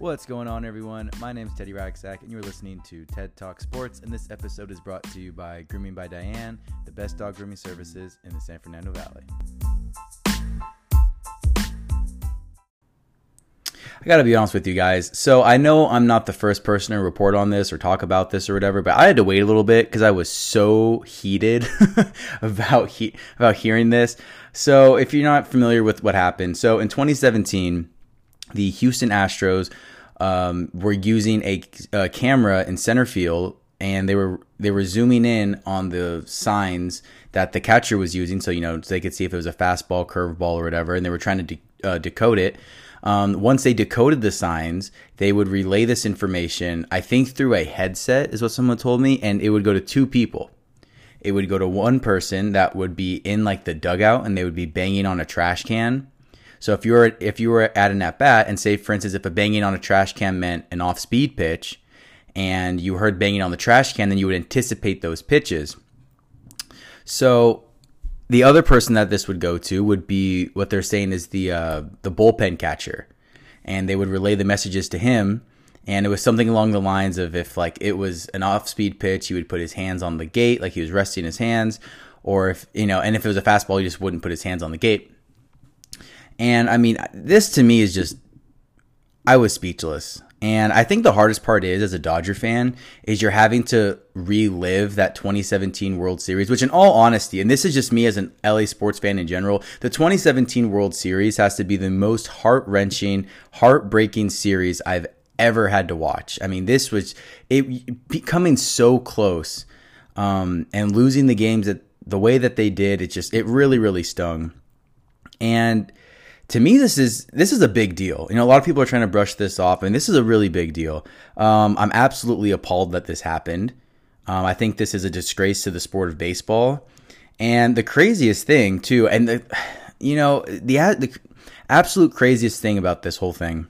What's going on, everyone? My name is Teddy Ragsack, and you're listening to TED Talk Sports. And this episode is brought to you by Grooming by Diane, the best dog grooming services in the San Fernando Valley. I gotta be honest with you guys. So I know I'm not the first person to report on this or talk about this or whatever, but I had to wait a little bit because I was so heated about he- about hearing this. So if you're not familiar with what happened, so in 2017, the Houston Astros um, were using a, a camera in center field, and they were they were zooming in on the signs that the catcher was using, so you know so they could see if it was a fastball, curveball, or whatever, and they were trying to de- uh, decode it. Um, once they decoded the signs, they would relay this information, I think through a headset, is what someone told me, and it would go to two people. It would go to one person that would be in like the dugout and they would be banging on a trash can. So if you were if you were at an at bat and say for instance if a banging on a trash can meant an off speed pitch and you heard banging on the trash can, then you would anticipate those pitches. So the other person that this would go to would be what they're saying is the uh, the bullpen catcher, and they would relay the messages to him. And it was something along the lines of if like it was an off speed pitch, he would put his hands on the gate like he was resting his hands, or if you know, and if it was a fastball, he just wouldn't put his hands on the gate. And I mean, this to me is just I was speechless. And I think the hardest part is, as a Dodger fan, is you're having to relive that 2017 World Series, which, in all honesty, and this is just me as an LA sports fan in general, the 2017 World Series has to be the most heart wrenching, heartbreaking series I've ever had to watch. I mean, this was it becoming so close um, and losing the games that the way that they did. It just, it really, really stung. And to me, this is this is a big deal. You know, a lot of people are trying to brush this off, and this is a really big deal. Um, I'm absolutely appalled that this happened. Um, I think this is a disgrace to the sport of baseball. And the craziest thing, too, and the, you know, the the absolute craziest thing about this whole thing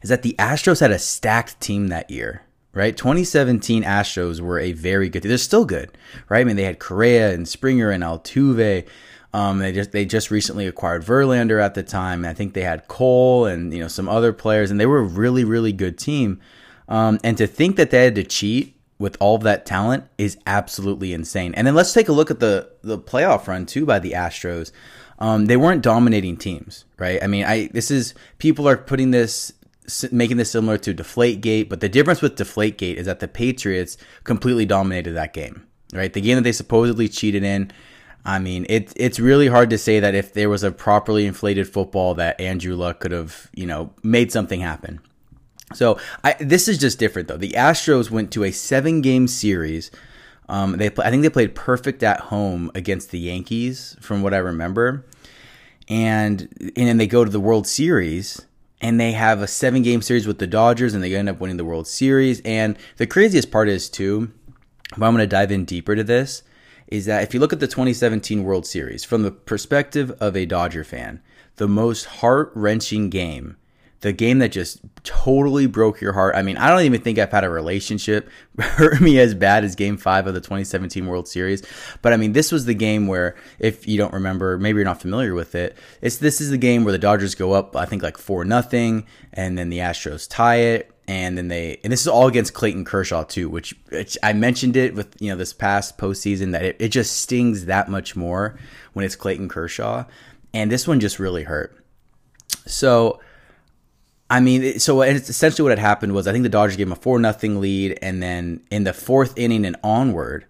is that the Astros had a stacked team that year. Right, 2017 Astros were a very good. They're still good, right? I mean, they had Correa and Springer and Altuve. Um, they just they just recently acquired Verlander at the time. I think they had Cole and you know some other players, and they were a really really good team. Um, and to think that they had to cheat with all of that talent is absolutely insane. And then let's take a look at the the playoff run too by the Astros. Um, they weren't dominating teams, right? I mean, I this is people are putting this making this similar to Deflategate, but the difference with Deflategate is that the Patriots completely dominated that game, right? The game that they supposedly cheated in I mean, it, it's really hard to say that if there was a properly inflated football that Andrew Luck could have, you know, made something happen. So I, this is just different though. The Astros went to a seven game series. Um, they I think they played perfect at home against the Yankees, from what I remember, and and then they go to the World Series and they have a seven game series with the Dodgers, and they end up winning the World Series. And the craziest part is too, but I'm going to dive in deeper to this is that if you look at the 2017 World Series from the perspective of a Dodger fan, the most heart wrenching game, the game that just totally broke your heart. I mean, I don't even think I've had a relationship hurt me as bad as game five of the 2017 World Series. But I mean, this was the game where, if you don't remember, maybe you're not familiar with it, it's this is the game where the Dodgers go up, I think like 4 nothing, and then the Astros tie it and then they and this is all against Clayton Kershaw too, which, which I mentioned it with you know this past postseason that it, it just stings that much more when it's Clayton Kershaw, and this one just really hurt. So, I mean, so it's essentially what had happened was I think the Dodgers gave him a four nothing lead, and then in the fourth inning and onward,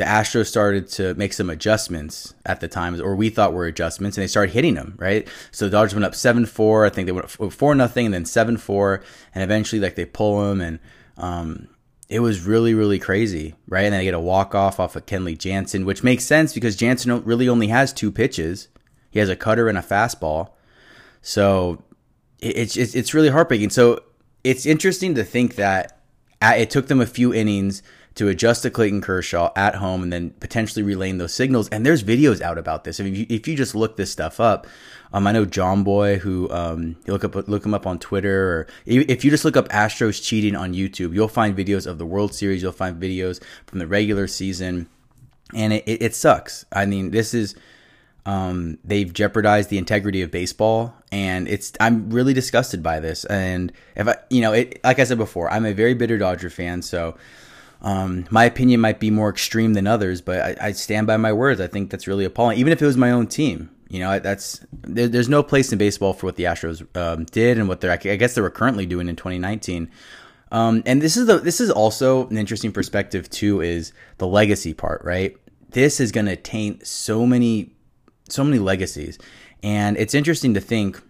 the Astros started to make some adjustments at the time, or we thought were adjustments, and they started hitting them, right? So the Dodgers went up 7 4. I think they went 4 nothing, and then 7 4. And eventually, like, they pull them, and um, it was really, really crazy, right? And then they get a walk off off of Kenley Jansen, which makes sense because Jansen really only has two pitches. He has a cutter and a fastball. So it's, it's, it's really heartbreaking. So it's interesting to think that it took them a few innings to adjust to Clayton Kershaw at home and then potentially relaying those signals. And there's videos out about this. If you, if you just look this stuff up, um, I know Jomboy, who um, you look up look him up on Twitter, or if you just look up Astros cheating on YouTube, you'll find videos of the World Series. You'll find videos from the regular season, and it, it, it sucks. I mean, this is. Um, they've jeopardized the integrity of baseball, and it's I'm really disgusted by this. And if I, you know, it like I said before, I'm a very bitter Dodger fan, so um, my opinion might be more extreme than others, but I, I, stand by my words. I think that's really appalling, even if it was my own team. You know, that's there, there's no place in baseball for what the Astros um, did and what they're I guess they were currently doing in 2019. Um, and this is the this is also an interesting perspective too is the legacy part, right? This is going to taint so many so many legacies, and it's interesting to think.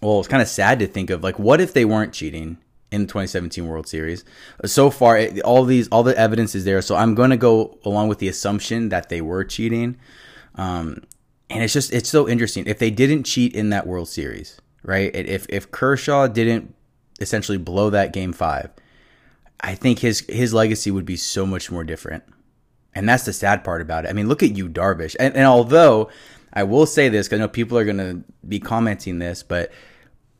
Well, it's kind of sad to think of like what if they weren't cheating in the 2017 World Series. So far, all these all the evidence is there. So I'm going to go along with the assumption that they were cheating. Um, and it's just it's so interesting if they didn't cheat in that World Series, right? If if Kershaw didn't essentially blow that Game Five, I think his his legacy would be so much more different. And that's the sad part about it. I mean, look at Yu, Darvish. And, and although I will say this, because I know people are going to be commenting this, but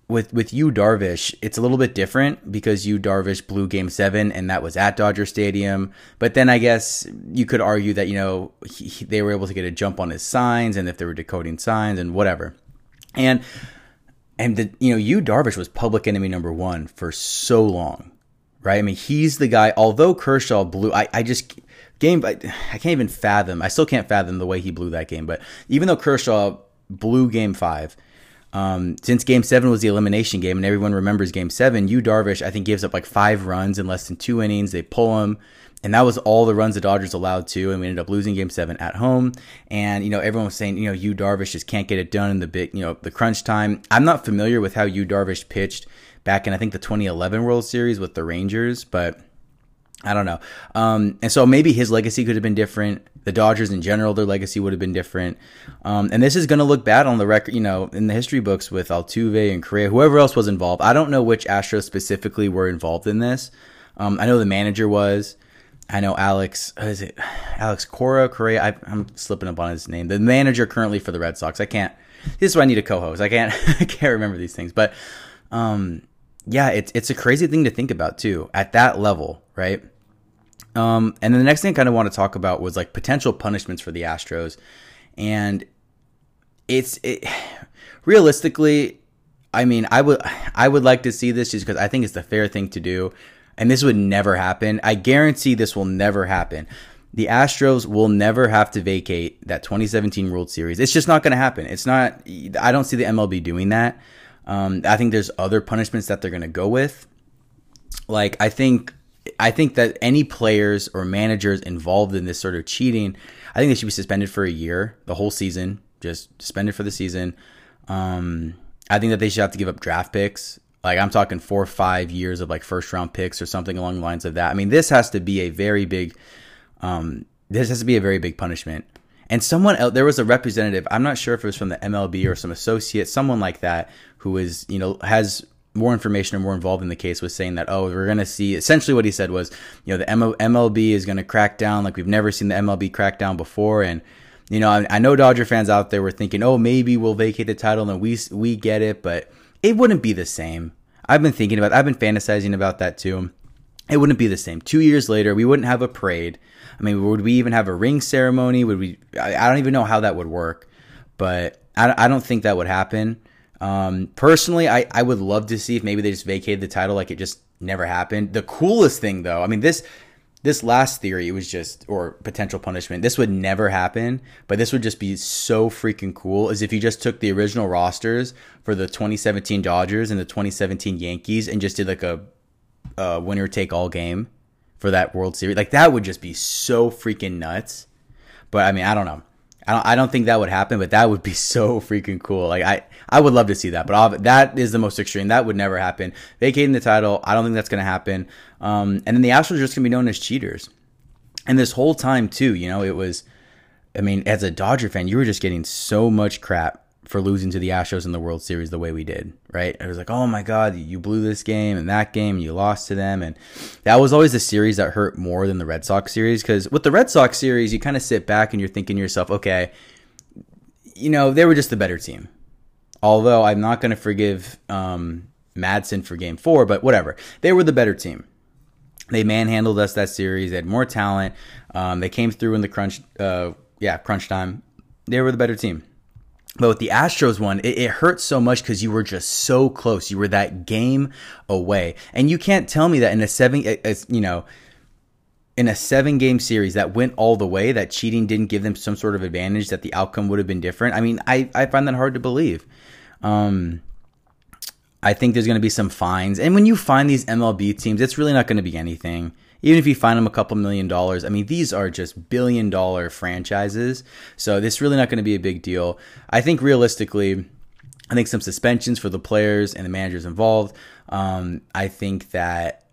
with with Yu Darvish, it's a little bit different because Yu Darvish blew Game Seven, and that was at Dodger Stadium. But then I guess you could argue that you know he, they were able to get a jump on his signs, and if they were decoding signs and whatever, and and the you know Yu Darvish was public enemy number one for so long, right? I mean, he's the guy. Although Kershaw blew, I I just game I, I can't even fathom. I still can't fathom the way he blew that game. But even though Kershaw blew Game Five um, since Game Seven was the elimination game, and everyone remembers Game Seven, Yu Darvish I think gives up like five runs in less than two innings. They pull him, and that was all the runs the Dodgers allowed to, and we ended up losing Game Seven at home. And you know everyone was saying you know Yu Darvish just can't get it done in the big you know the crunch time. I'm not familiar with how Yu Darvish pitched back in I think the 2011 World Series with the Rangers, but I don't know. Um, and so maybe his legacy could have been different the Dodgers in general, their legacy would have been different. Um, and this is going to look bad on the record, you know, in the history books with Altuve and Correa, whoever else was involved. I don't know which Astros specifically were involved in this. Um, I know the manager was. I know Alex, is it Alex Cora Correa? I, am slipping up on his name. The manager currently for the Red Sox. I can't. This is why I need a co-host. I can't. I can't remember these things. But um, yeah, it's it's a crazy thing to think about too. At that level, right? Um, and then the next thing I kind of want to talk about was like potential punishments for the Astros, and it's it, realistically, I mean, I would I would like to see this just because I think it's the fair thing to do, and this would never happen. I guarantee this will never happen. The Astros will never have to vacate that 2017 World Series. It's just not going to happen. It's not. I don't see the MLB doing that. Um, I think there's other punishments that they're going to go with. Like I think I think that any players or managers involved in this sort of cheating, I think they should be suspended for a year, the whole season, just suspended for the season. Um, I think that they should have to give up draft picks. Like I'm talking four or five years of like first round picks or something along the lines of that. I mean, this has to be a very big, um, this has to be a very big punishment. And someone else, there was a representative. I'm not sure if it was from the MLB or some associate, someone like that, who is you know has more information or more involved in the case was saying that oh we're going to see essentially what he said was you know the MLB is going to crack down like we've never seen the MLB crack down before and you know I, I, know Dodger fans out there were thinking oh maybe we'll vacate the title and we we get it but it wouldn't be the same I've been thinking about I've been fantasizing about that too it wouldn't be the same 2 years later we wouldn't have a parade I mean would we even have a ring ceremony would we I, I don't even know how that would work but I, I don't think that would happen um, personally, I, I would love to see if maybe they just vacated the title like it just never happened. The coolest thing though, I mean this this last theory was just or potential punishment. This would never happen, but this would just be so freaking cool. Is if you just took the original rosters for the 2017 Dodgers and the 2017 Yankees and just did like a, a winner take all game for that World Series. Like that would just be so freaking nuts. But I mean, I don't know. I don't, I don't think that would happen, but that would be so freaking cool. Like I, I would love to see that, but that is the most extreme. That would never happen. Vacating the title, I don't think that's going to happen. Um, and then the Astros are just going to be known as cheaters. And this whole time too, you know, it was. I mean, as a Dodger fan, you were just getting so much crap for losing to the Astros in the World Series the way we did, right? It was like, oh my God, you blew this game and that game, and you lost to them. And that was always the series that hurt more than the Red Sox series. Because with the Red Sox series, you kind of sit back and you're thinking to yourself, okay, you know, they were just the better team. Although I'm not going to forgive um, Madson for game four, but whatever. They were the better team. They manhandled us that series. They had more talent. Um, they came through in the crunch, uh, yeah, crunch time they were the better team. But with the Astros one, it, it hurts so much because you were just so close. You were that game away, and you can't tell me that in a seven, you know, in a seven game series that went all the way, that cheating didn't give them some sort of advantage, that the outcome would have been different. I mean, I, I find that hard to believe. Um, I think there's going to be some fines. And when you find these MLB teams, it's really not going to be anything. Even if you find them a couple million dollars, I mean, these are just billion dollar franchises. So this is really not going to be a big deal. I think realistically, I think some suspensions for the players and the managers involved. Um, I think that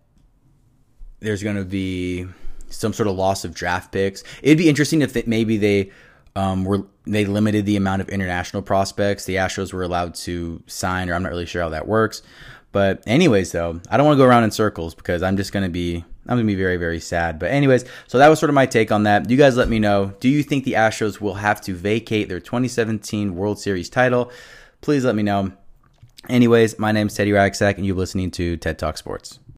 there's going to be some sort of loss of draft picks. It'd be interesting if maybe they um, were they limited the amount of international prospects the Astros were allowed to sign, or I'm not really sure how that works. But anyways, though, I don't want to go around in circles because I'm just gonna be I'm gonna be very very sad. But anyways, so that was sort of my take on that. You guys let me know. Do you think the Astros will have to vacate their 2017 World Series title? Please let me know. Anyways, my name's Teddy Ragsack, and you're listening to TED Talk Sports.